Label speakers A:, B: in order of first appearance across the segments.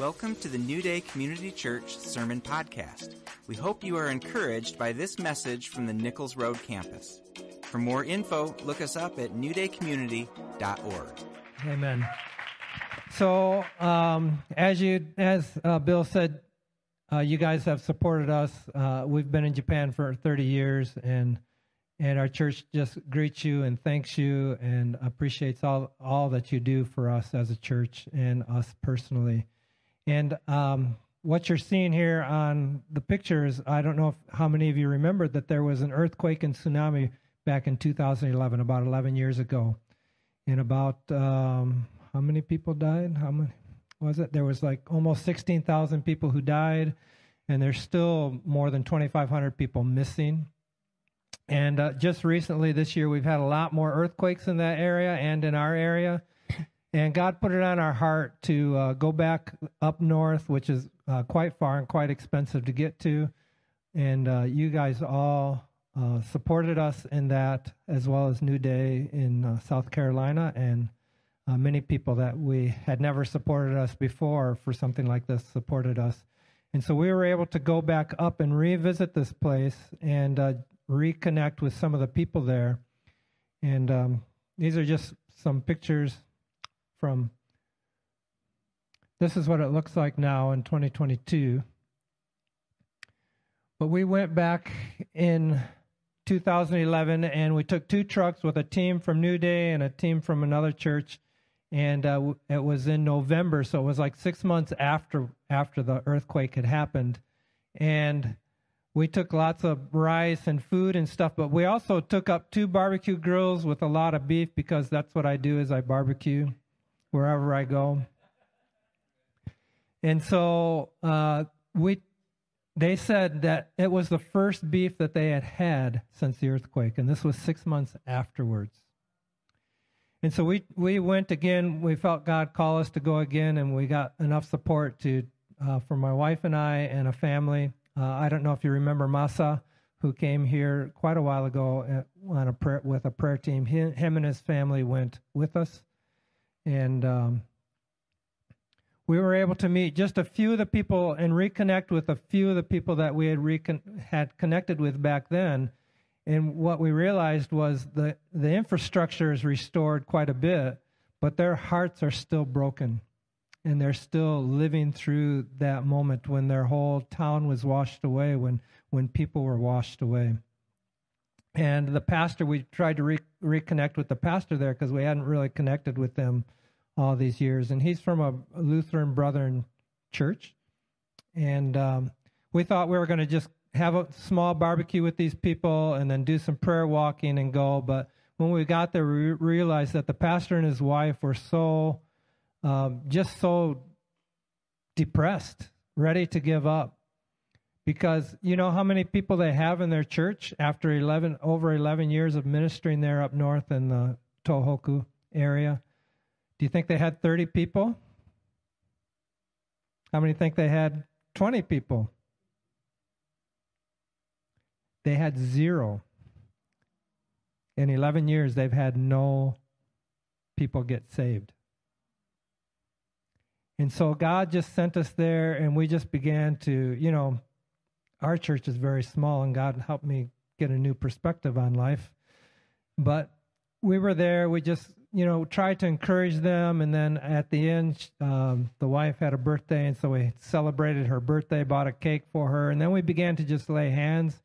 A: Welcome to the New Day Community Church Sermon Podcast. We hope you are encouraged by this message from the Nichols Road campus. For more info, look us up at newdaycommunity.org.
B: Amen. So, um, as you, as uh, Bill said, uh, you guys have supported us. Uh, we've been in Japan for 30 years, and and our church just greets you and thanks you and appreciates all all that you do for us as a church and us personally. And um, what you're seeing here on the pictures, I don't know if, how many of you remember that there was an earthquake and tsunami back in 2011, about 11 years ago. And about um, how many people died? How many was it? There was like almost 16,000 people who died, and there's still more than 2,500 people missing. And uh, just recently this year, we've had a lot more earthquakes in that area and in our area. And God put it on our heart to uh, go back up north, which is uh, quite far and quite expensive to get to. And uh, you guys all uh, supported us in that, as well as New Day in uh, South Carolina, and uh, many people that we had never supported us before for something like this supported us. And so we were able to go back up and revisit this place and reconnect with some of the people there. And um, these are just some pictures from this is what it looks like now in 2022. But we went back in 2011 and we took two trucks with a team from New Day and a team from another church. And uh, it was in November, so it was like six months after after the earthquake had happened. And we took lots of rice and food and stuff, but we also took up two barbecue grills with a lot of beef because that's what I do is I barbecue wherever I go. And so uh, we, they said that it was the first beef that they had had since the earthquake, and this was six months afterwards. And so we we went again. We felt God call us to go again, and we got enough support to uh, for my wife and I and a family. Uh, I don't know if you remember Masa, who came here quite a while ago at, on a prayer, with a prayer team. He, him and his family went with us, and um, we were able to meet just a few of the people and reconnect with a few of the people that we had recon- had connected with back then. And what we realized was the the infrastructure is restored quite a bit, but their hearts are still broken, and they're still living through that moment when their whole town was washed away, when when people were washed away. And the pastor, we tried to re- reconnect with the pastor there because we hadn't really connected with them all these years. And he's from a Lutheran Brethren church. And um, we thought we were going to just have a small barbecue with these people and then do some prayer walking and go. But when we got there, we realized that the pastor and his wife were so, um, just so depressed, ready to give up because you know how many people they have in their church after 11 over 11 years of ministering there up north in the Tohoku area. Do you think they had 30 people? How many think they had 20 people? They had zero. In 11 years, they've had no people get saved. And so God just sent us there, and we just began to, you know, our church is very small, and God helped me get a new perspective on life. But we were there. We just, you know, tried to encourage them. And then at the end, um, the wife had a birthday, and so we celebrated her birthday, bought a cake for her, and then we began to just lay hands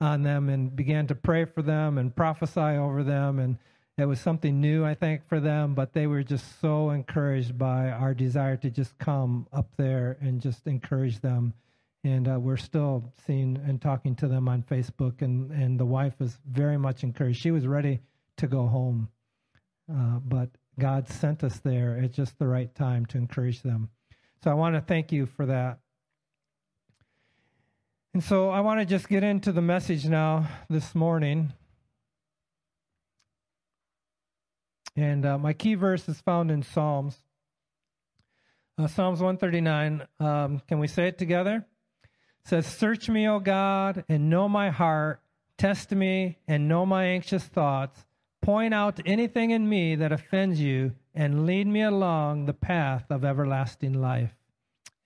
B: on them and began to pray for them and prophesy over them. And it was something new, I think, for them. But they were just so encouraged by our desire to just come up there and just encourage them and uh, we're still seeing and talking to them on Facebook. And and the wife is very much encouraged. She was ready to go home, uh, but God sent us there at just the right time to encourage them. So I want to thank you for that. And so I want to just get into the message now this morning. And uh, my key verse is found in Psalms. Uh, Psalms 139. Um, can we say it together? Says, Search me, O God, and know my heart. Test me and know my anxious thoughts. Point out anything in me that offends you, and lead me along the path of everlasting life.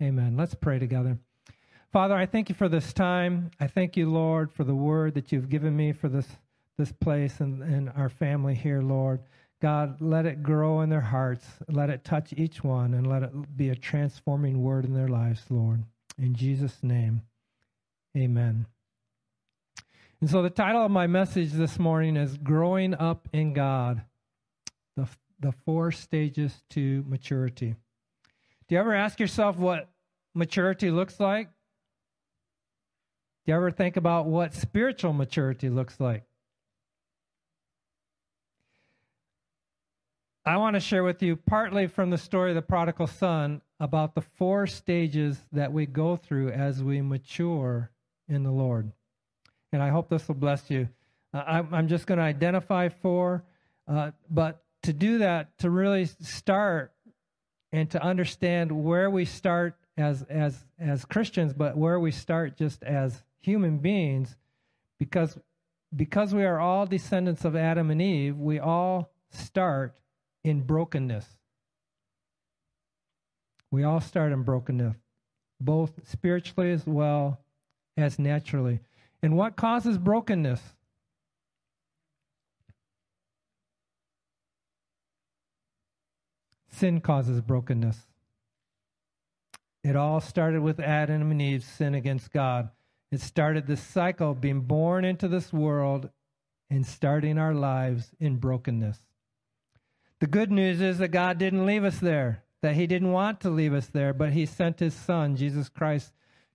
B: Amen. Let's pray together. Father, I thank you for this time. I thank you, Lord, for the word that you've given me for this this place and, and our family here, Lord. God, let it grow in their hearts. Let it touch each one and let it be a transforming word in their lives, Lord. In Jesus' name, amen. And so the title of my message this morning is Growing Up in God, the, the four stages to maturity. Do you ever ask yourself what maturity looks like? Do you ever think about what spiritual maturity looks like? I want to share with you partly from the story of the prodigal son about the four stages that we go through as we mature in the Lord. And I hope this will bless you. Uh, I'm, just going to identify four, uh, but to do that, to really start and to understand where we start as as as Christians, but where we start just as human beings, because because we are all descendants of Adam and Eve, we all start in brokenness. We all start in brokenness, both spiritually as well as naturally. And what causes brokenness? Sin causes brokenness. It all started with Adam and Eve's sin against God. It started this cycle of being born into this world and starting our lives in brokenness. The good news is that God didn't leave us there, that He didn't want to leave us there, but He sent His Son, Jesus Christ,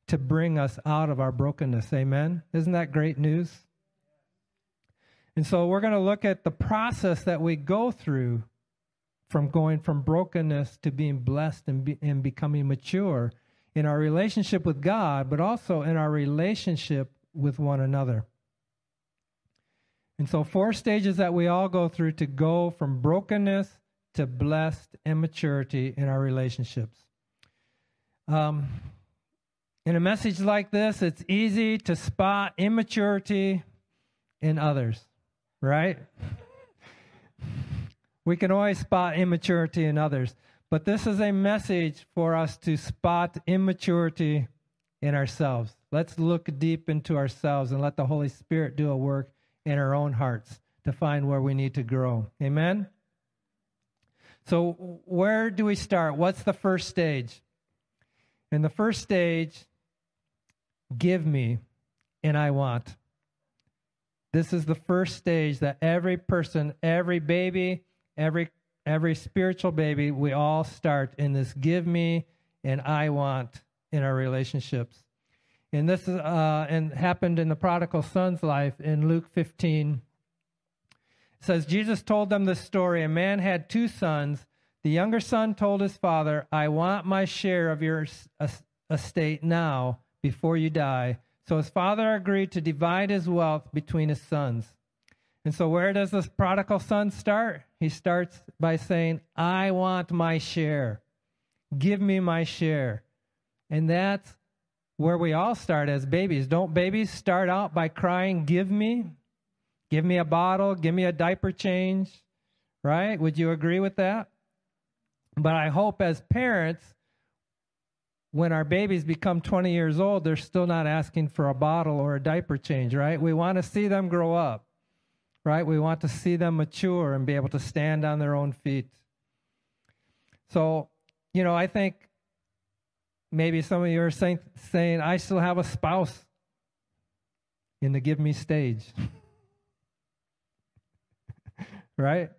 B: to bring us out of our brokenness. Amen? Isn't that great news? And so we're going to look at the process that we go through from going from brokenness to being blessed and, be, and becoming mature in our relationship with God, but also in our relationship with one another. And so, four stages that we all go through to go from brokenness to blessed immaturity in our relationships. Um, in a message like this, it's easy to spot immaturity in others, right? we can always spot immaturity in others, but this is a message for us to spot immaturity in ourselves. Let's look deep into ourselves and let the Holy Spirit do a work in our own hearts to find where we need to grow. Amen? So, where do we start? What's the first stage? In the first stage, give me and I want. This is the first stage that every person, every baby, every every spiritual baby, we all start in this give me and I want in our relationships. And this is, uh, and happened in the prodigal son's life in Luke 15. It says, Jesus told them this story. A man had two sons. The younger son told his father, I want my share of your estate now before you die. So his father agreed to divide his wealth between his sons. And so, where does this prodigal son start? He starts by saying, I want my share. Give me my share. And that's where we all start as babies. Don't babies start out by crying, Give me? Give me a bottle, give me a diaper change, right? Would you agree with that? But I hope as parents, when our babies become 20 years old, they're still not asking for a bottle or a diaper change, right? We want to see them grow up, right? We want to see them mature and be able to stand on their own feet. So, you know, I think Maybe some of you are saying, saying I still have a spouse in the give me stage. right?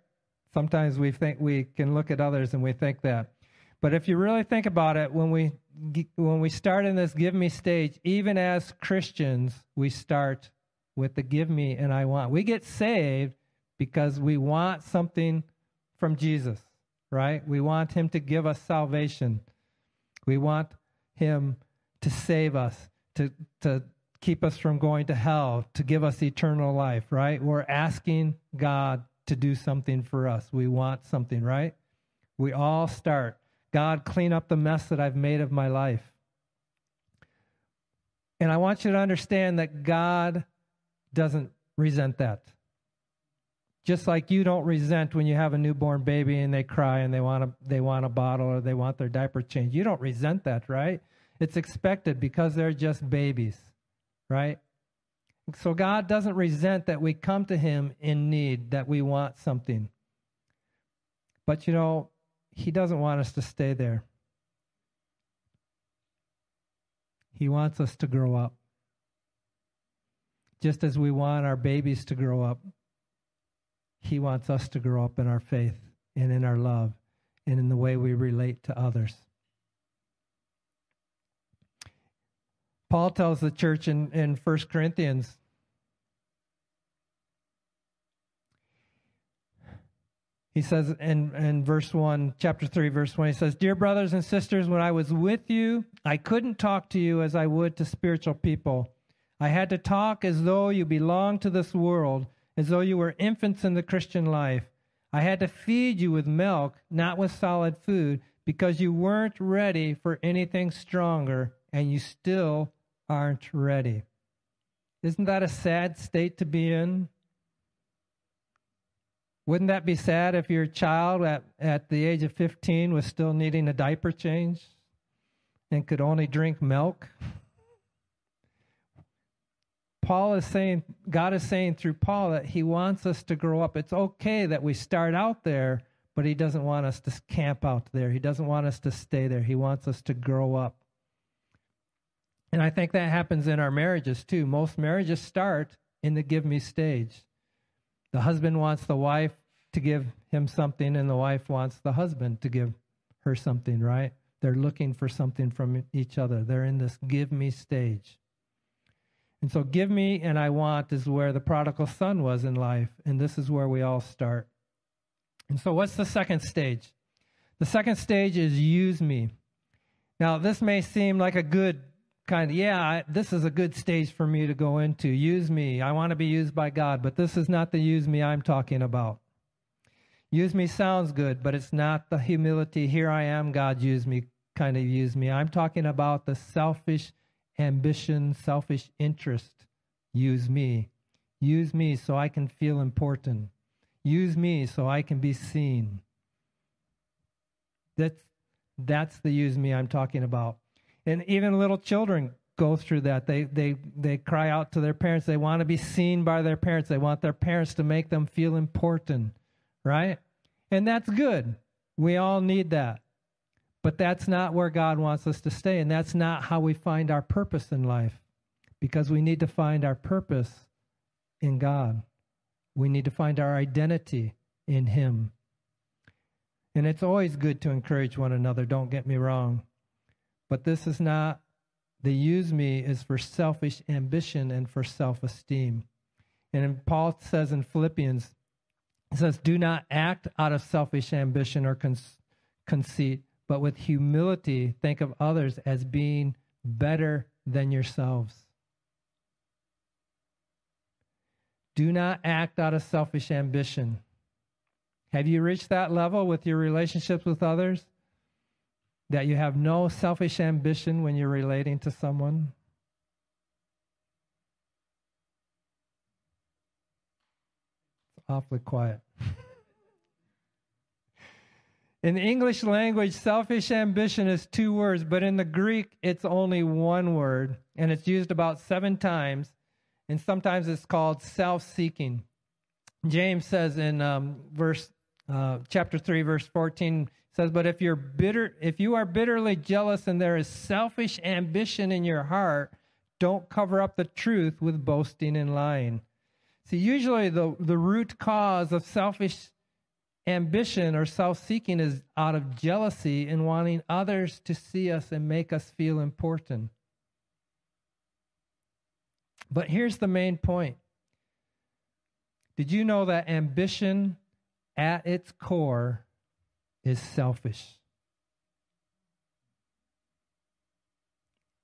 B: Sometimes we think we can look at others and we think that. But if you really think about it, when we when we start in this give me stage, even as Christians, we start with the give me and I want. We get saved because we want something from Jesus, right? We want him to give us salvation. We want him to save us, to, to keep us from going to hell, to give us eternal life, right? We're asking God to do something for us. We want something, right? We all start. God, clean up the mess that I've made of my life. And I want you to understand that God doesn't resent that. Just like you don't resent when you have a newborn baby and they cry and they want a, they want a bottle or they want their diaper changed. You don't resent that, right? It's expected because they're just babies, right? So God doesn't resent that we come to Him in need, that we want something. But you know, He doesn't want us to stay there. He wants us to grow up. Just as we want our babies to grow up, He wants us to grow up in our faith and in our love and in the way we relate to others. Paul tells the church in, in 1 Corinthians He says in, in verse 1, chapter 3, verse 1, he says, Dear brothers and sisters, when I was with you, I couldn't talk to you as I would to spiritual people. I had to talk as though you belonged to this world, as though you were infants in the Christian life. I had to feed you with milk, not with solid food, because you weren't ready for anything stronger, and you still aren't ready. Isn't that a sad state to be in? Wouldn't that be sad if your child at, at the age of 15 was still needing a diaper change and could only drink milk? Paul is saying, God is saying through Paul that he wants us to grow up. It's okay that we start out there, but he doesn't want us to camp out there. He doesn't want us to stay there. He wants us to grow up. And I think that happens in our marriages too. Most marriages start in the give me stage. The husband wants the wife to give him something, and the wife wants the husband to give her something, right? They're looking for something from each other. They're in this give me stage. And so, give me and I want is where the prodigal son was in life, and this is where we all start. And so, what's the second stage? The second stage is use me. Now, this may seem like a good kind of, yeah, this is a good stage for me to go into. Use me. I want to be used by God, but this is not the use me I'm talking about. Use me sounds good, but it's not the humility, here I am, God, use me, kind of use me. I'm talking about the selfish ambition, selfish interest. Use me. Use me so I can feel important. Use me so I can be seen. That's, that's the use me I'm talking about. And even little children go through that. They they they cry out to their parents. They want to be seen by their parents. They want their parents to make them feel important, right? And that's good. We all need that. But that's not where God wants us to stay and that's not how we find our purpose in life. Because we need to find our purpose in God. We need to find our identity in him. And it's always good to encourage one another, don't get me wrong. But this is not, the use me is for selfish ambition and for self esteem. And Paul says in Philippians, he says, Do not act out of selfish ambition or con- conceit, but with humility think of others as being better than yourselves. Do not act out of selfish ambition. Have you reached that level with your relationships with others? that you have no selfish ambition when you're relating to someone? It's awfully quiet. In the English language, selfish ambition is two words, but in the Greek, it's only one word, and it's used about seven times, and sometimes it's called self seeking. James says in um, verse uh, chapter 3, verse 14, says, But if you're bitter, if you are bitterly jealous and there is selfish ambition in your heart, don't cover up the truth with boasting and lying. See, usually the, the root cause of selfish ambition or self seeking is out of jealousy and wanting others to see us and make us feel important. But here's the main point Did you know that ambition at its core is selfish.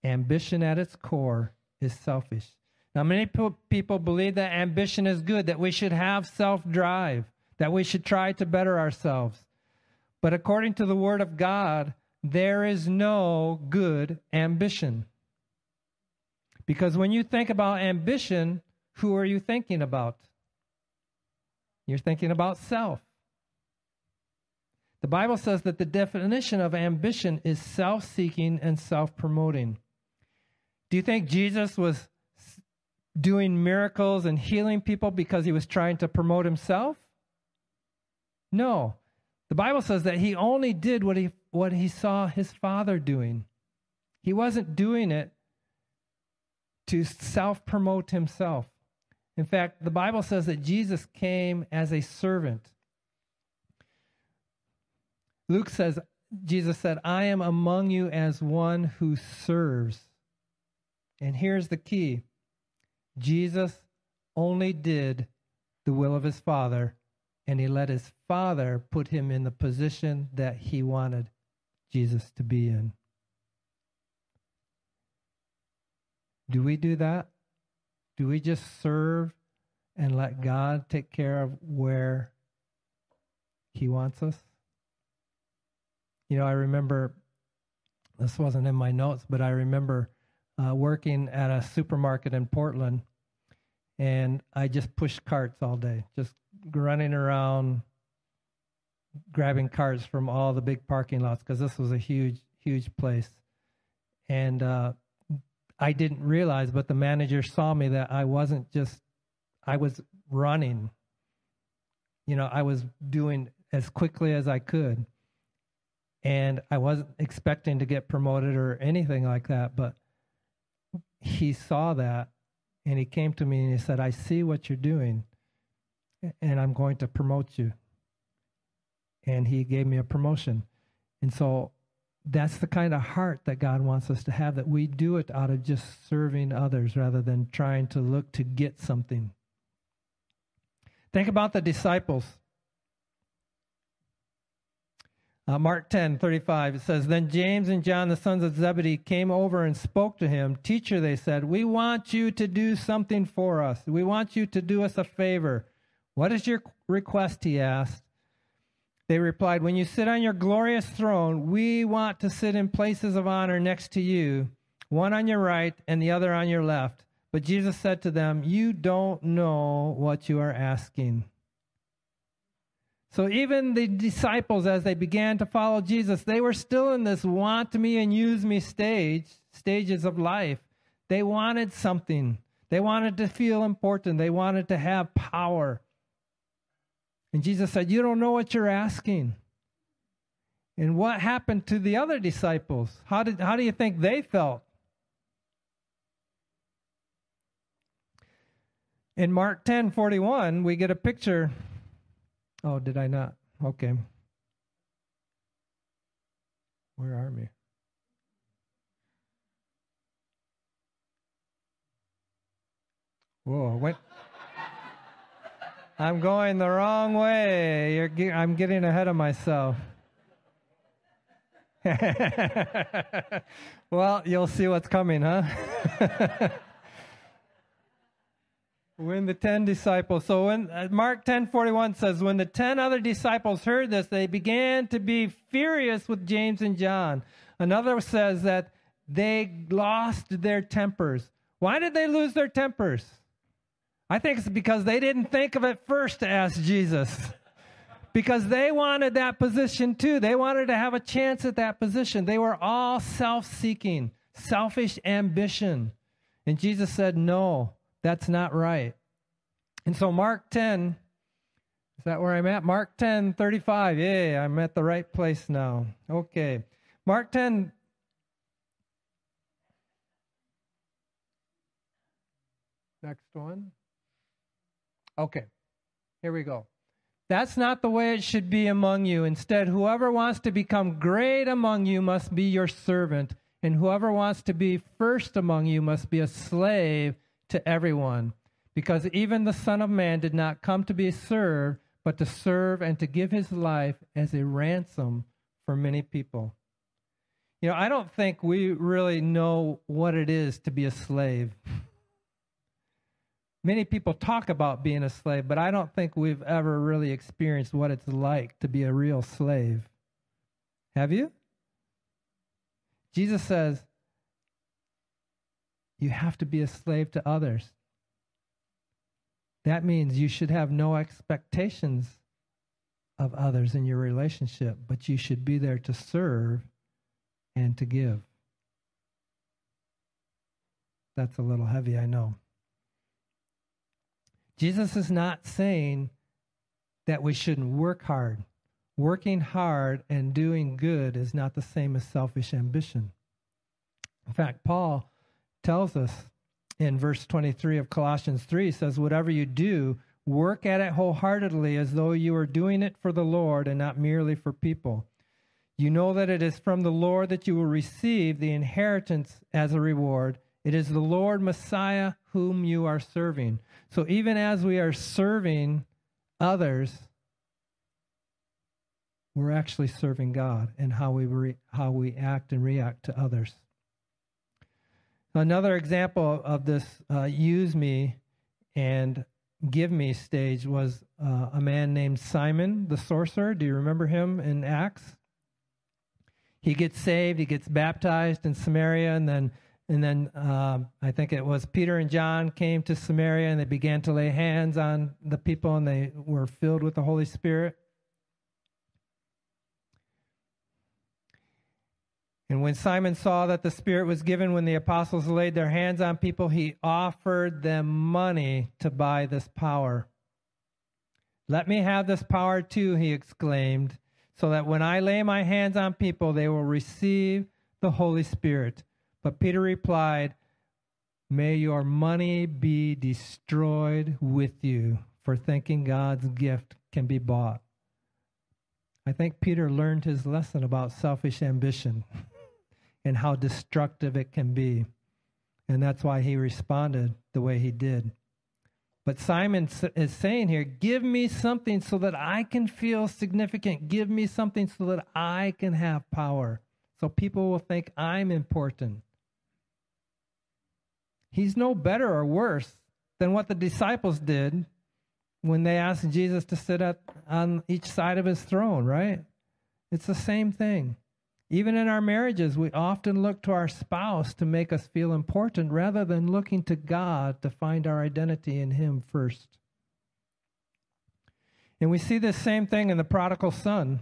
B: Ambition at its core is selfish. Now, many people believe that ambition is good, that we should have self drive, that we should try to better ourselves. But according to the Word of God, there is no good ambition. Because when you think about ambition, who are you thinking about? You're thinking about self. The Bible says that the definition of ambition is self seeking and self promoting. Do you think Jesus was doing miracles and healing people because he was trying to promote himself? No. The Bible says that he only did what he, what he saw his father doing. He wasn't doing it to self promote himself. In fact, the Bible says that Jesus came as a servant. Luke says, Jesus said, I am among you as one who serves. And here's the key Jesus only did the will of his Father, and he let his Father put him in the position that he wanted Jesus to be in. Do we do that? Do we just serve and let God take care of where he wants us? You know, I remember, this wasn't in my notes, but I remember uh, working at a supermarket in Portland, and I just pushed carts all day, just running around, grabbing carts from all the big parking lots because this was a huge, huge place. And uh, I didn't realize, but the manager saw me that I wasn't just, I was running. You know, I was doing as quickly as I could and I wasn't expecting to get promoted or anything like that, but he saw that and he came to me and he said, I see what you're doing and I'm going to promote you. And he gave me a promotion. And so that's the kind of heart that God wants us to have, that we do it out of just serving others rather than trying to look to get something. Think about the disciples. Uh, Mark 10, 35, it says, Then James and John, the sons of Zebedee, came over and spoke to him. Teacher, they said, we want you to do something for us. We want you to do us a favor. What is your request? He asked. They replied, When you sit on your glorious throne, we want to sit in places of honor next to you, one on your right and the other on your left. But Jesus said to them, You don't know what you are asking. So even the disciples, as they began to follow Jesus, they were still in this want me and use me stage, stages of life. They wanted something. They wanted to feel important. They wanted to have power. And Jesus said, You don't know what you're asking. And what happened to the other disciples? How, did, how do you think they felt? In Mark 10 41, we get a picture Oh, did I not? Okay. Where are we? Whoa, what? I'm going the wrong way. You're, I'm getting ahead of myself. well, you'll see what's coming, huh? When the ten disciples, so when uh, Mark ten forty one says, when the ten other disciples heard this, they began to be furious with James and John. Another says that they lost their tempers. Why did they lose their tempers? I think it's because they didn't think of it first to ask Jesus. because they wanted that position too. They wanted to have a chance at that position. They were all self seeking, selfish ambition. And Jesus said, No, that's not right. And so, Mark 10, is that where I'm at? Mark 10, 35. Yay, I'm at the right place now. Okay. Mark 10, Next one. Okay, here we go. That's not the way it should be among you. Instead, whoever wants to become great among you must be your servant, and whoever wants to be first among you must be a slave to everyone. Because even the Son of Man did not come to be served, but to serve and to give his life as a ransom for many people. You know, I don't think we really know what it is to be a slave. Many people talk about being a slave, but I don't think we've ever really experienced what it's like to be a real slave. Have you? Jesus says, you have to be a slave to others. that means you should have no expectations of others in your relationship, but you should be there to serve and to give. That's a little heavy, I know. Jesus is not saying that we shouldn't work hard. Working hard and doing good is not the same as selfish ambition. In fact, Paul tells us in verse 23 of Colossians 3 says, Whatever you do, work at it wholeheartedly as though you are doing it for the Lord and not merely for people. You know that it is from the Lord that you will receive the inheritance as a reward. It is the Lord Messiah whom you are serving. So even as we are serving others, we're actually serving God and how we re- how we act and react to others. Another example of this uh, use me and give me stage was uh, a man named Simon the sorcerer. Do you remember him in Acts? He gets saved, he gets baptized in Samaria, and then and then um, I think it was Peter and John came to Samaria and they began to lay hands on the people and they were filled with the Holy Spirit. And when Simon saw that the Spirit was given when the apostles laid their hands on people, he offered them money to buy this power. Let me have this power too, he exclaimed, so that when I lay my hands on people, they will receive the Holy Spirit. But Peter replied, May your money be destroyed with you for thinking God's gift can be bought. I think Peter learned his lesson about selfish ambition. and how destructive it can be. And that's why he responded the way he did. But Simon is saying here, give me something so that I can feel significant. Give me something so that I can have power. So people will think I'm important. He's no better or worse than what the disciples did when they asked Jesus to sit on each side of his throne, right? It's the same thing. Even in our marriages, we often look to our spouse to make us feel important rather than looking to God to find our identity in Him first. And we see this same thing in the prodigal son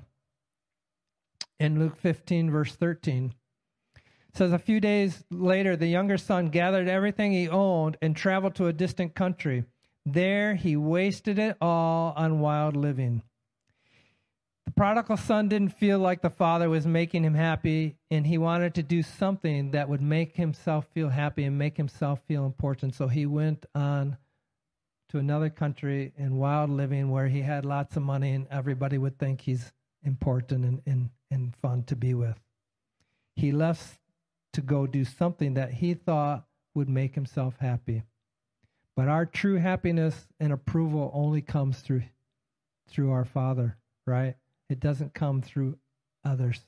B: in Luke 15, verse 13. Says, A few days later, the younger son gathered everything he owned and traveled to a distant country. There he wasted it all on wild living. The prodigal son didn't feel like the father was making him happy, and he wanted to do something that would make himself feel happy and make himself feel important. So he went on to another country in wild living where he had lots of money and everybody would think he's important and, and, and fun to be with. He left to go do something that he thought would make himself happy. But our true happiness and approval only comes through through our Father, right? It doesn't come through others.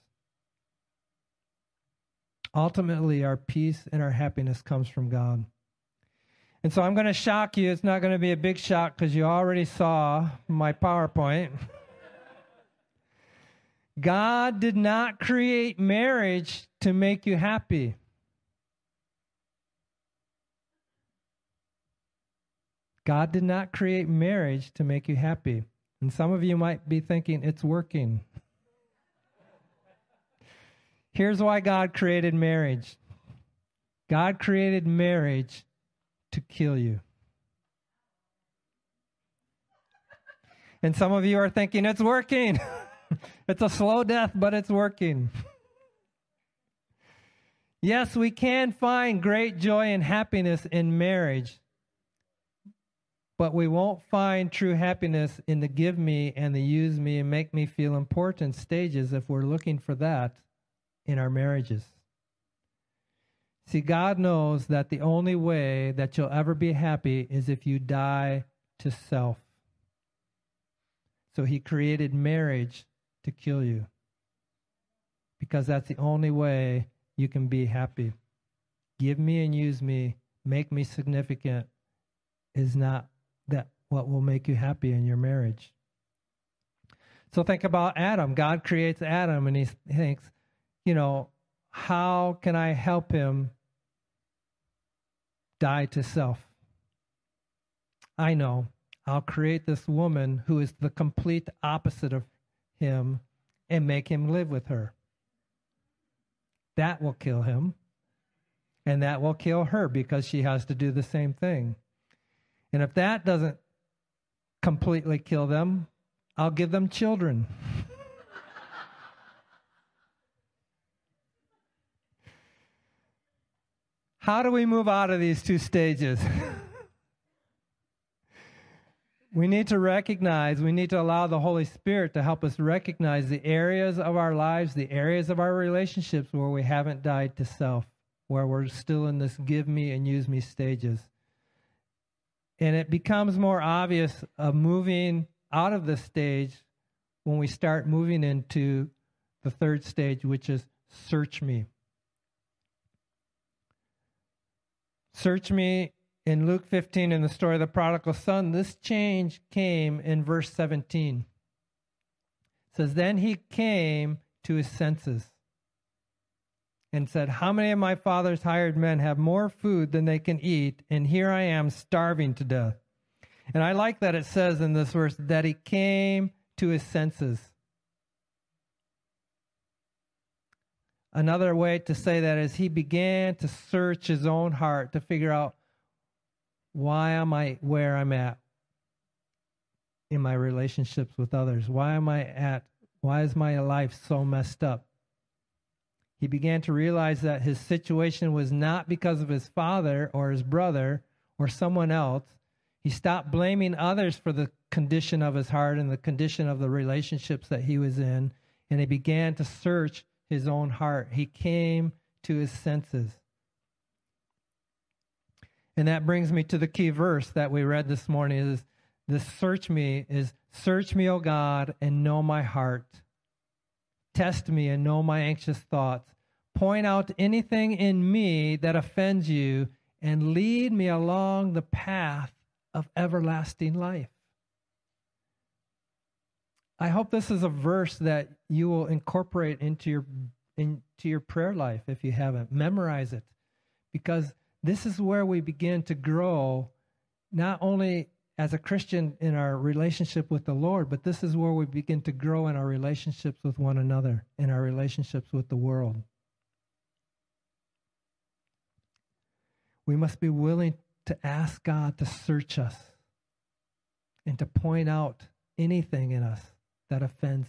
B: Ultimately, our peace and our happiness comes from God. And so I'm going to shock you. It's not going to be a big shock because you already saw my PowerPoint. God did not create marriage to make you happy. God did not create marriage to make you happy. And some of you might be thinking it's working. Here's why God created marriage God created marriage to kill you. And some of you are thinking it's working. it's a slow death, but it's working. yes, we can find great joy and happiness in marriage, but we won't find true happiness in the give me and the use me and make me feel important stages if we're looking for that in our marriages. See, God knows that the only way that you'll ever be happy is if you die to self. So he created marriage to kill you. Because that's the only way you can be happy. Give me and use me, make me significant is not that what will make you happy in your marriage. So think about Adam. God creates Adam and he thinks, you know, how can I help him die to self? I know I'll create this woman who is the complete opposite of him and make him live with her. That will kill him. And that will kill her because she has to do the same thing. And if that doesn't completely kill them, I'll give them children. How do we move out of these two stages? we need to recognize, we need to allow the Holy Spirit to help us recognize the areas of our lives, the areas of our relationships where we haven't died to self, where we're still in this give me and use me stages. And it becomes more obvious of moving out of the stage when we start moving into the third stage, which is search me. Search me in Luke 15 in the story of the prodigal son. This change came in verse 17. It says, Then he came to his senses and said, How many of my father's hired men have more food than they can eat? And here I am starving to death. And I like that it says in this verse that he came to his senses. Another way to say that is he began to search his own heart to figure out why am I where I'm at in my relationships with others? Why am I at why is my life so messed up? He began to realize that his situation was not because of his father or his brother or someone else. He stopped blaming others for the condition of his heart and the condition of the relationships that he was in, and he began to search his own heart. He came to his senses. And that brings me to the key verse that we read this morning is this search me is search me, O God, and know my heart. Test me and know my anxious thoughts. Point out anything in me that offends you and lead me along the path of everlasting life. I hope this is a verse that you will incorporate into your into your prayer life if you haven't. Memorize it because this is where we begin to grow not only as a Christian in our relationship with the Lord, but this is where we begin to grow in our relationships with one another, in our relationships with the world. We must be willing to ask God to search us and to point out anything in us that offends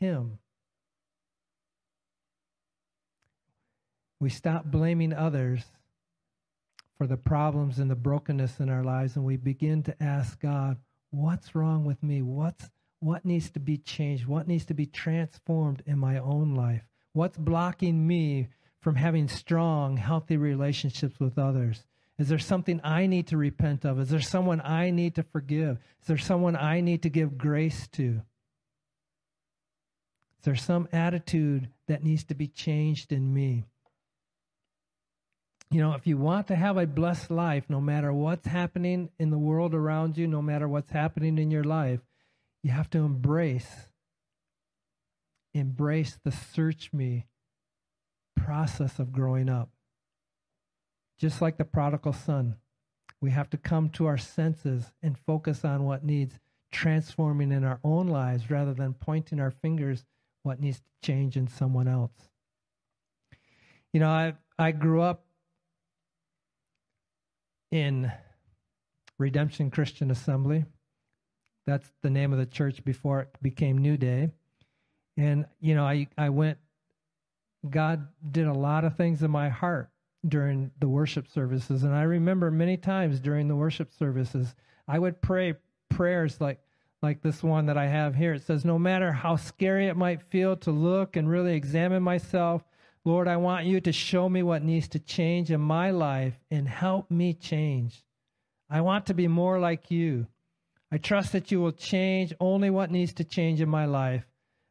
B: Him. We stop blaming others for the problems and the brokenness in our lives and we begin to ask God, what's wrong with me? What's what needs to be changed? What needs to be transformed in my own life? What's blocking me from having strong, healthy relationships with others? Is there something I need to repent of? Is there someone I need to forgive? Is there someone I need to give grace to? Is there some attitude that needs to be changed in me? You know, if you want to have a blessed life, no matter what's happening in the world around you, no matter what's happening in your life, you have to embrace embrace the search me process of growing up. Just like the prodigal son, we have to come to our senses and focus on what needs transforming in our own lives rather than pointing our fingers what needs to change in someone else. You know, I I grew up in Redemption Christian Assembly. That's the name of the church before it became New Day. And, you know, I, I went, God did a lot of things in my heart during the worship services. And I remember many times during the worship services, I would pray prayers like, like this one that I have here. It says, No matter how scary it might feel to look and really examine myself, Lord, I want you to show me what needs to change in my life and help me change. I want to be more like you. I trust that you will change only what needs to change in my life.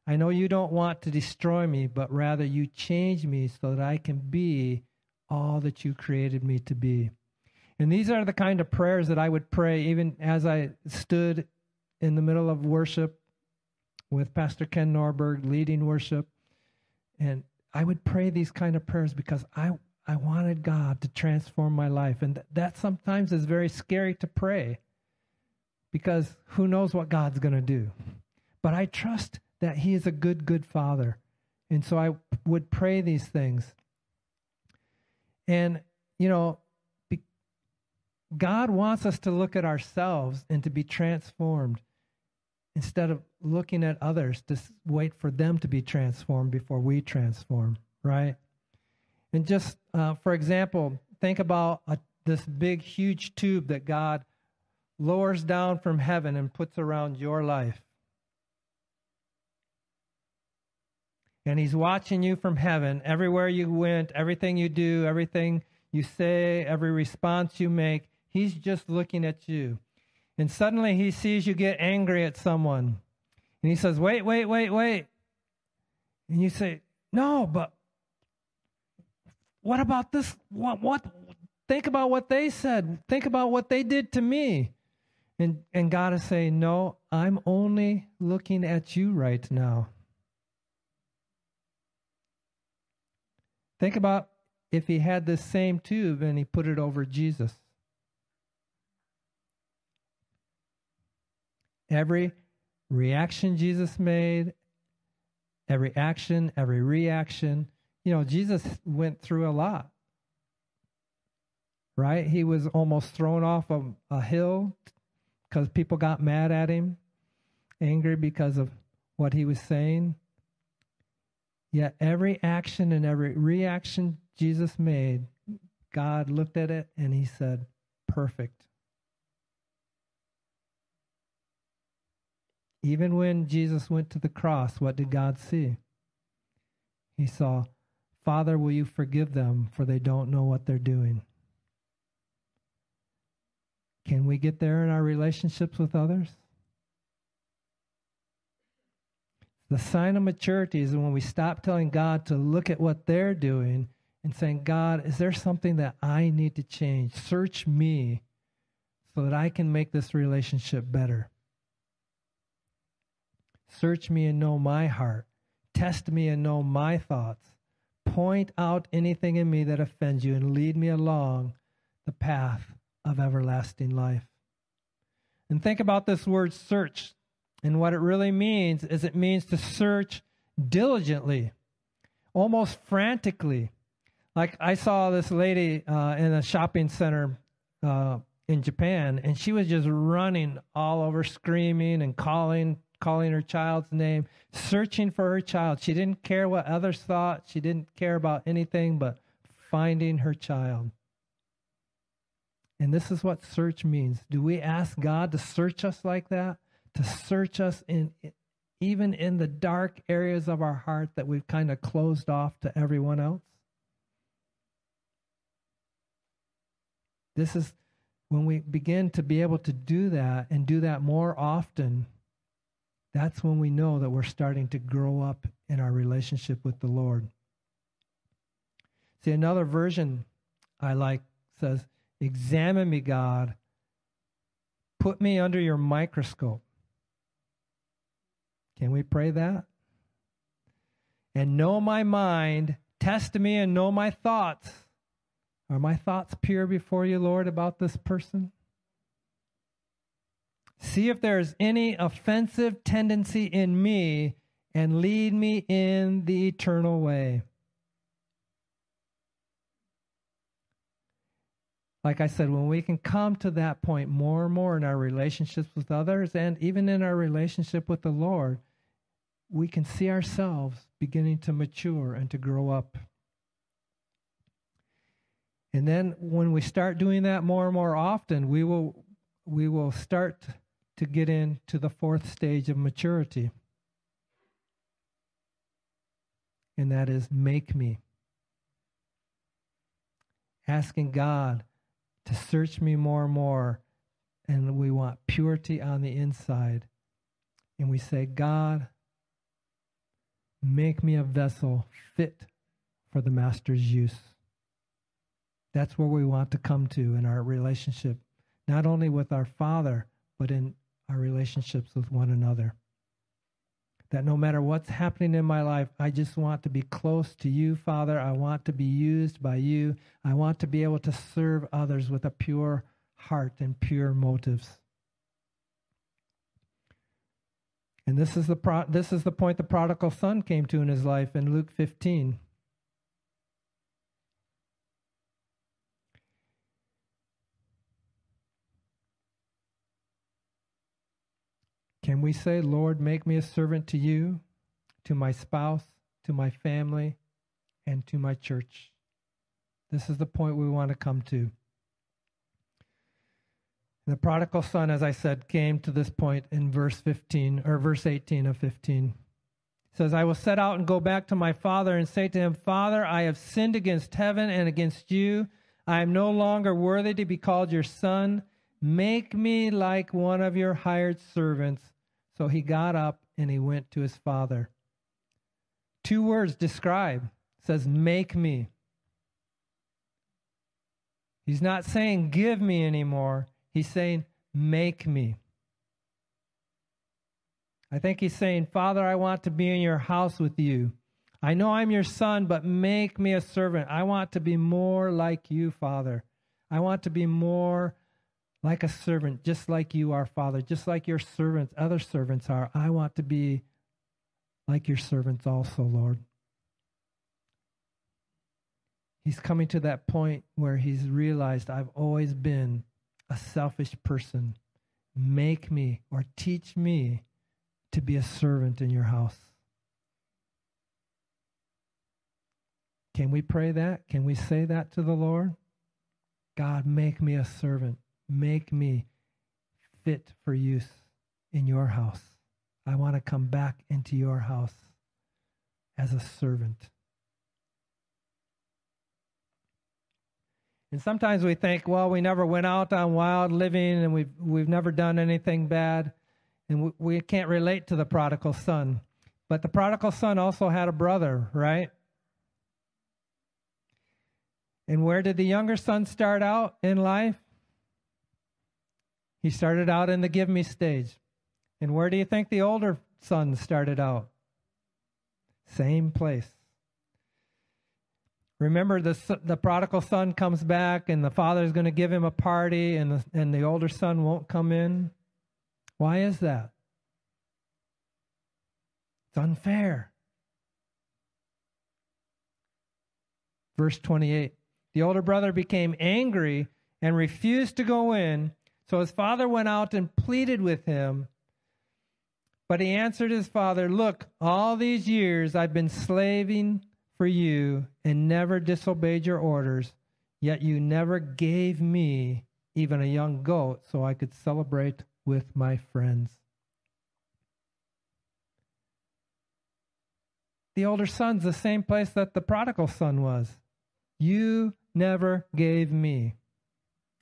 B: I know you don't want to destroy me, but rather you change me so that I can be all that you created me to be. And these are the kind of prayers that I would pray even as I stood in the middle of worship with Pastor Ken Norberg leading worship. And I would pray these kind of prayers because I I wanted God to transform my life, and th- that sometimes is very scary to pray because who knows what God's going to do. But I trust that He is a good, good Father. And so I would pray these things. And, you know, God wants us to look at ourselves and to be transformed instead of looking at others to wait for them to be transformed before we transform, right? And just uh, for example, think about a, this big, huge tube that God lowers down from heaven and puts around your life. And He's watching you from heaven, everywhere you went, everything you do, everything you say, every response you make. He's just looking at you. And suddenly he sees you get angry at someone. And he says, Wait, wait, wait, wait. And you say, No, but what about this? What, what? Think about what they said. Think about what they did to me. And, and God is saying, No, I'm only looking at you right now. Think about if he had this same tube and he put it over Jesus. Every reaction Jesus made, every action, every reaction, you know, Jesus went through a lot. Right? He was almost thrown off of a hill because people got mad at him, angry because of what he was saying. Yet every action and every reaction Jesus made, God looked at it and he said, perfect. Even when Jesus went to the cross, what did God see? He saw, Father, will you forgive them, for they don't know what they're doing. Can we get there in our relationships with others? The sign of maturity is when we stop telling God to look at what they're doing and saying, God, is there something that I need to change? Search me so that I can make this relationship better. Search me and know my heart. Test me and know my thoughts. Point out anything in me that offends you and lead me along the path of everlasting life. And think about this word search. And what it really means is it means to search diligently, almost frantically. Like I saw this lady uh, in a shopping center uh, in Japan, and she was just running all over, screaming and calling calling her child's name, searching for her child. She didn't care what others thought, she didn't care about anything but finding her child. And this is what search means. Do we ask God to search us like that? To search us in even in the dark areas of our heart that we've kind of closed off to everyone else? This is when we begin to be able to do that and do that more often that's when we know that we're starting to grow up in our relationship with the Lord. See, another version I like says, Examine me, God. Put me under your microscope. Can we pray that? And know my mind. Test me and know my thoughts. Are my thoughts pure before you, Lord, about this person? See if there's any offensive tendency in me and lead me in the eternal way. Like I said, when we can come to that point more and more in our relationships with others and even in our relationship with the Lord, we can see ourselves beginning to mature and to grow up. And then when we start doing that more and more often, we will we will start to get into the fourth stage of maturity. And that is make me. Asking God to search me more and more. And we want purity on the inside. And we say, God, make me a vessel fit for the Master's use. That's where we want to come to in our relationship, not only with our Father, but in our relationships with one another. That no matter what's happening in my life, I just want to be close to you, Father. I want to be used by you. I want to be able to serve others with a pure heart and pure motives. And this is the pro- this is the point the prodigal son came to in his life in Luke 15. Can we say, Lord, make me a servant to you, to my spouse, to my family, and to my church? This is the point we want to come to. The prodigal son, as I said, came to this point in verse 15 or verse 18 of 15. It says, I will set out and go back to my father and say to him, Father, I have sinned against heaven and against you. I am no longer worthy to be called your son. Make me like one of your hired servants. So he got up and he went to his father. Two words describe. Says, Make me. He's not saying, Give me anymore. He's saying, Make me. I think he's saying, Father, I want to be in your house with you. I know I'm your son, but make me a servant. I want to be more like you, Father. I want to be more like a servant, just like you are, Father, just like your servants, other servants are. I want to be like your servants also, Lord. He's coming to that point where he's realized I've always been a selfish person. Make me or teach me to be a servant in your house. Can we pray that? Can we say that to the Lord? God, make me a servant. Make me fit for use in your house. I want to come back into your house as a servant. And sometimes we think, well, we never went out on wild living and we've, we've never done anything bad. And we, we can't relate to the prodigal son. But the prodigal son also had a brother, right? And where did the younger son start out in life? He started out in the give me stage. And where do you think the older son started out? Same place. Remember, the, the prodigal son comes back, and the father is going to give him a party, and the, and the older son won't come in. Why is that? It's unfair. Verse 28 The older brother became angry and refused to go in. So his father went out and pleaded with him. But he answered his father, Look, all these years I've been slaving for you and never disobeyed your orders, yet you never gave me even a young goat so I could celebrate with my friends. The older son's the same place that the prodigal son was. You never gave me.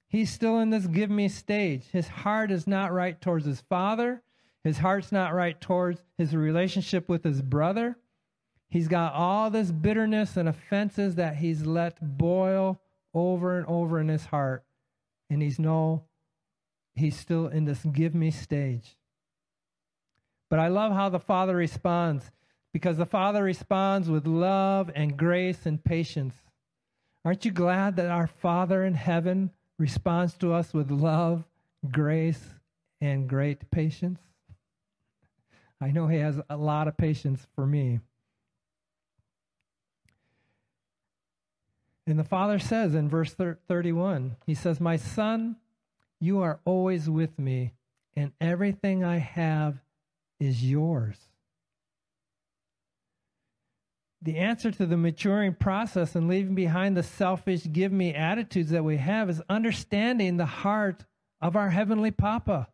B: He's still in this give me stage. His heart is not right towards his father. His heart's not right towards his relationship with his brother. He's got all this bitterness and offenses that he's let boil over and over in his heart. And he's no, he's still in this give me stage. But I love how the Father responds because the Father responds with love and grace and patience. Aren't you glad that our Father in heaven responds to us with love, grace, and great patience? I know He has a lot of patience for me. And the Father says in verse 31, He says, My son, you are always with me, and everything I have is yours. The answer to the maturing process and leaving behind the selfish give me attitudes that we have is understanding the heart of our Heavenly Papa.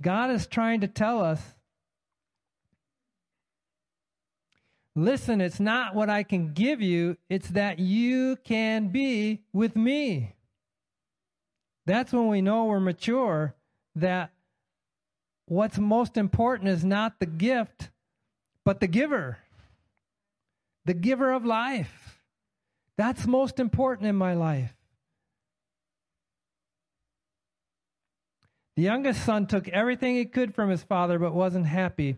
B: God is trying to tell us Listen, it's not what I can give you, it's that you can be with me. That's when we know we're mature, that what's most important is not the gift, but the giver, the giver of life. That's most important in my life. The youngest son took everything he could from his father but wasn't happy.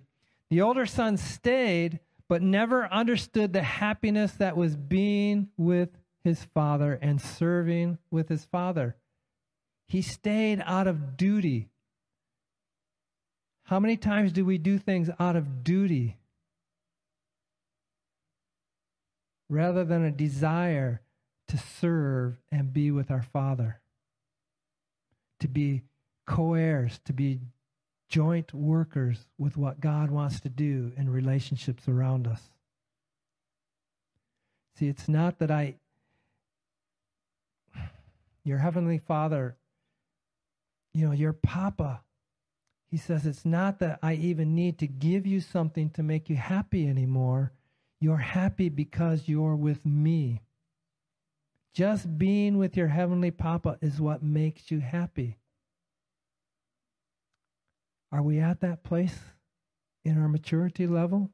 B: The older son stayed but never understood the happiness that was being with his father and serving with his father. He stayed out of duty. How many times do we do things out of duty rather than a desire to serve and be with our Father? To be co heirs, to be joint workers with what God wants to do in relationships around us. See, it's not that I, your Heavenly Father, you know, your Papa, he says, it's not that I even need to give you something to make you happy anymore. You're happy because you're with me. Just being with your Heavenly Papa is what makes you happy. Are we at that place in our maturity level?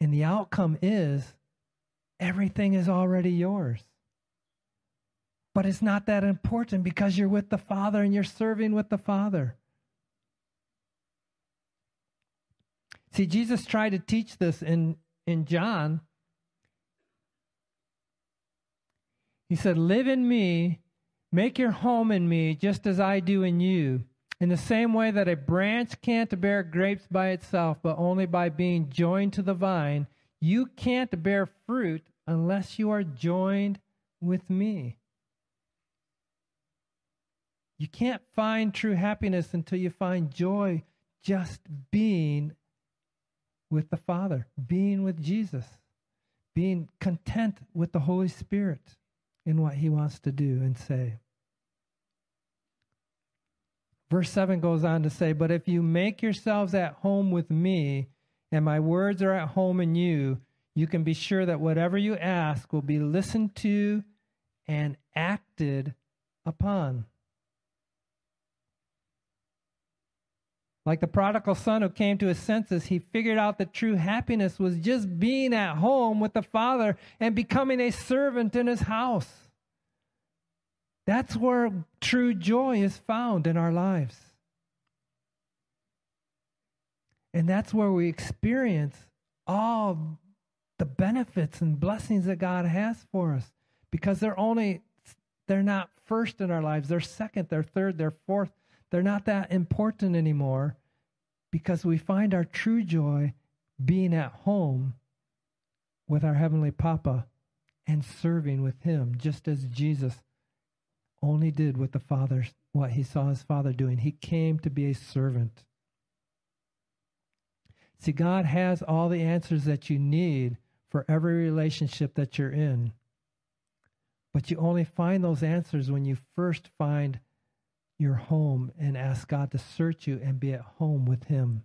B: And the outcome is everything is already yours. But it's not that important because you're with the Father and you're serving with the Father. See, Jesus tried to teach this in, in John. He said, Live in me Make your home in me just as I do in you. In the same way that a branch can't bear grapes by itself, but only by being joined to the vine, you can't bear fruit unless you are joined with me. You can't find true happiness until you find joy just being with the Father, being with Jesus, being content with the Holy Spirit in what He wants to do and say. Verse 7 goes on to say, But if you make yourselves at home with me, and my words are at home in you, you can be sure that whatever you ask will be listened to and acted upon. Like the prodigal son who came to his senses, he figured out that true happiness was just being at home with the Father and becoming a servant in his house. That's where true joy is found in our lives. And that's where we experience all the benefits and blessings that God has for us because they're only they're not first in our lives, they're second, they're third, they're fourth. They're not that important anymore because we find our true joy being at home with our heavenly Papa and serving with him just as Jesus only did what the Father, what he saw his Father doing. He came to be a servant. See, God has all the answers that you need for every relationship that you're in. But you only find those answers when you first find your home and ask God to search you and be at home with Him.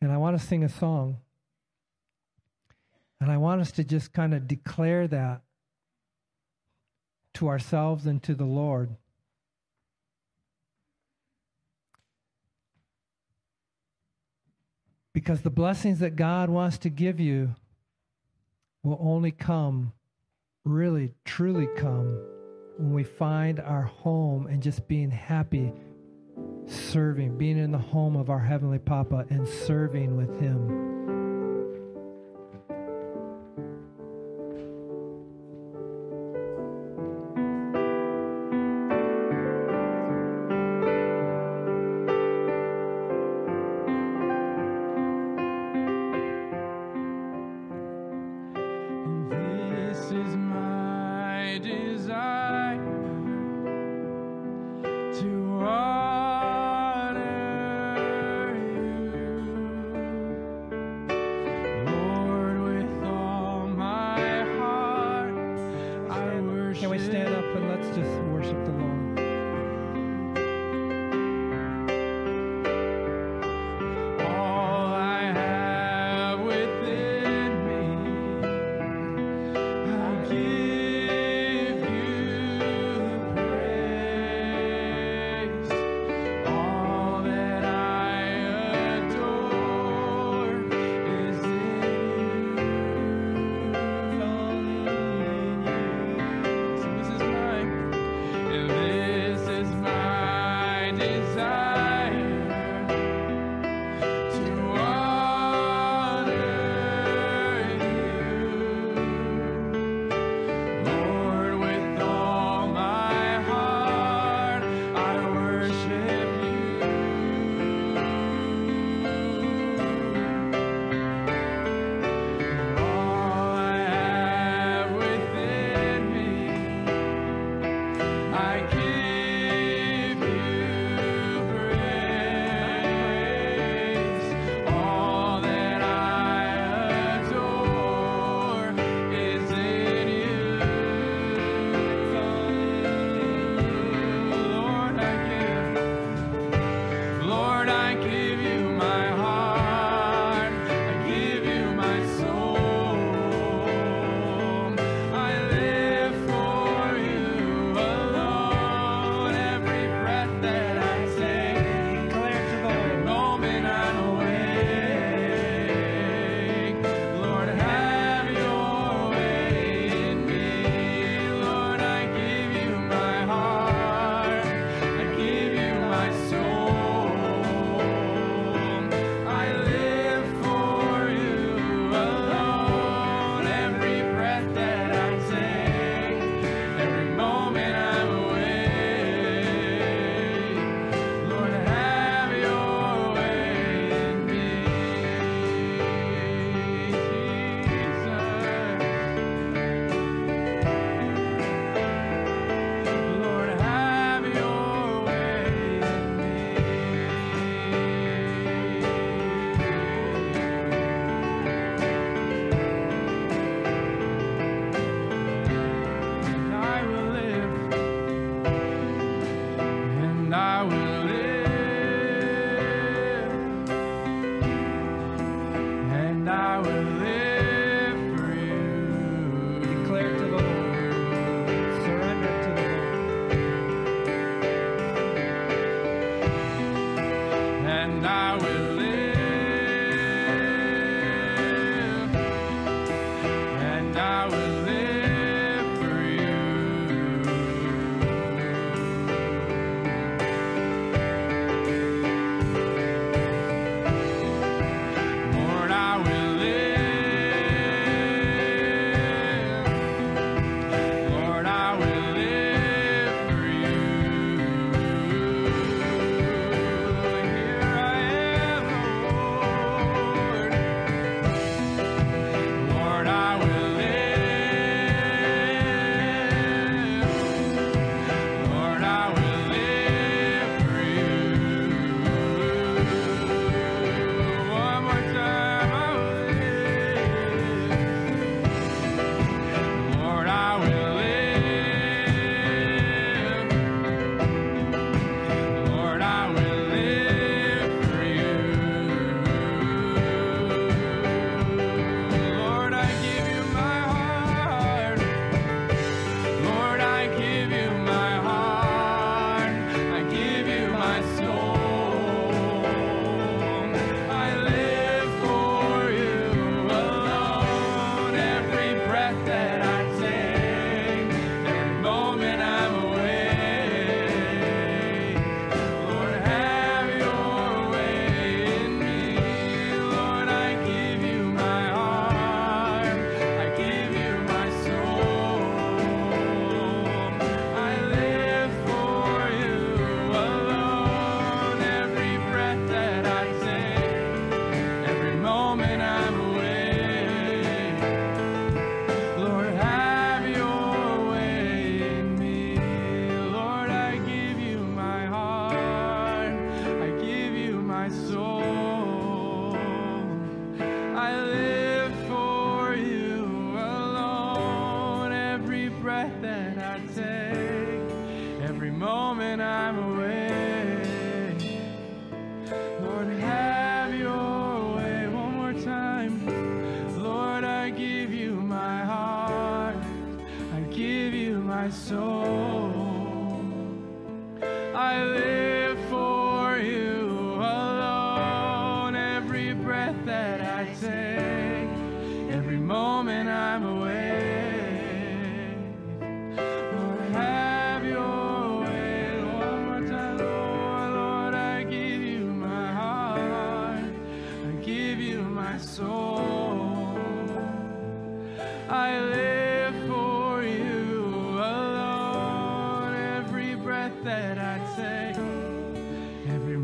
B: And I want to sing a song. And I want us to just kind of declare that to ourselves and to the Lord. Because the blessings that God wants to give you will only come, really, truly come, when we find our home and just being happy serving, being in the home of our Heavenly Papa and serving with Him.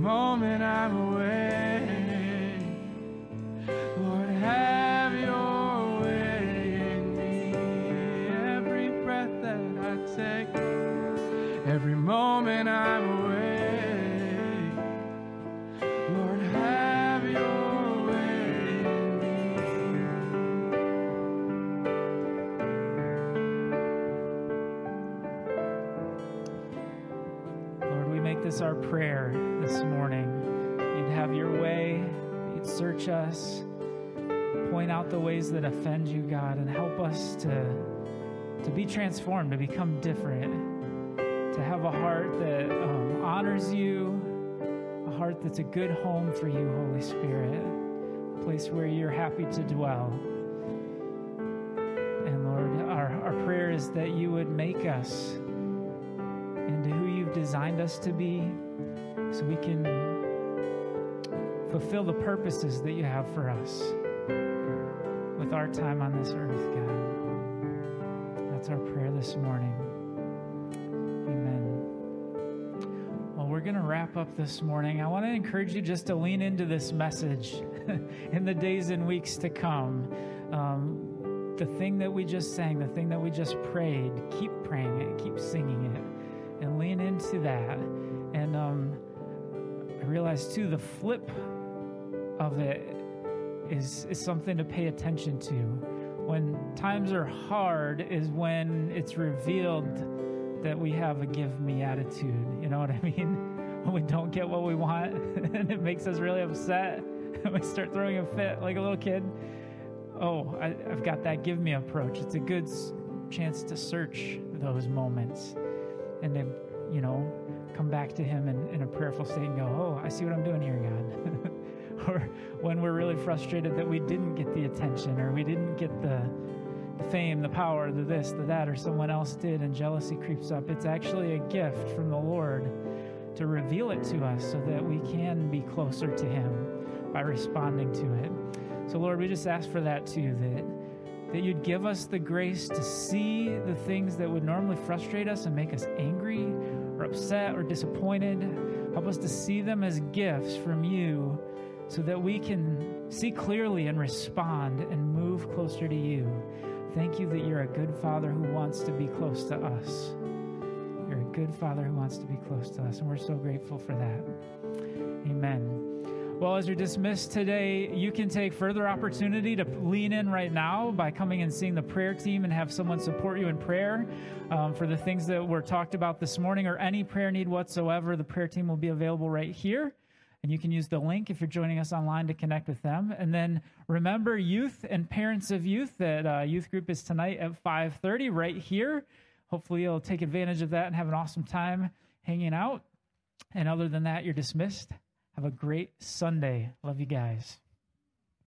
C: Is you'd us, point out the ways that offend you, God, and help us to, to be transformed, to become different, to have a heart that um, honors you, a heart that's a good home for you, Holy Spirit, a place where you're happy to dwell. And Lord, our, our prayer is that you would make us into who you've designed us to be so we can fulfill the purposes that you have for us with our time on this earth, God. That's our prayer this morning. Amen. Well, we're going to wrap up this morning. I want to encourage you just to lean into this message in the days and weeks to come. Um, the thing that we just sang, the thing that we just prayed, keep praying it, keep singing it and lean into that. And um, I realized too, the flip of it is, is something to pay attention to. When times are hard, is when it's revealed that we have a give me attitude. You know what I mean? When we don't get what we want and it makes us really upset, And we start throwing a fit like a little kid. oh, I, have got that give me approach. It's a good chance to search those moments and to, you know, come back to Him in, in a prayerful state and go, oh, I see what I'm doing here, God. or when we're really frustrated that we didn't get the attention or we didn't get the, the fame, the power, the this, the that, or someone else did, and jealousy creeps up. It's actually a gift from the Lord to reveal it to us so that we can be closer to Him by responding to it. So, Lord, we just ask for that too, that, that you'd give us the grace to see the things that would normally frustrate us and make us angry or upset or disappointed. Help us to see them as gifts from you so that we can see clearly and respond and move closer to you. Thank you that you're a good father who wants to be close to us. You're a good father who wants to be close to us, and we're so grateful for that. Amen. Well, as you're dismissed today, you can take further opportunity to lean in right now by coming and seeing the prayer team and have someone support you in prayer um, for the things that were talked about this morning or any prayer need whatsoever. The prayer team will be available right here. And you can use the link if you're joining us online to connect with them. And then remember, youth and parents of youth, that uh, youth group is tonight at 5:30 right here. Hopefully, you'll take advantage of that and have an awesome time hanging out. And other than that, you're dismissed. Have a great Sunday. Love you guys.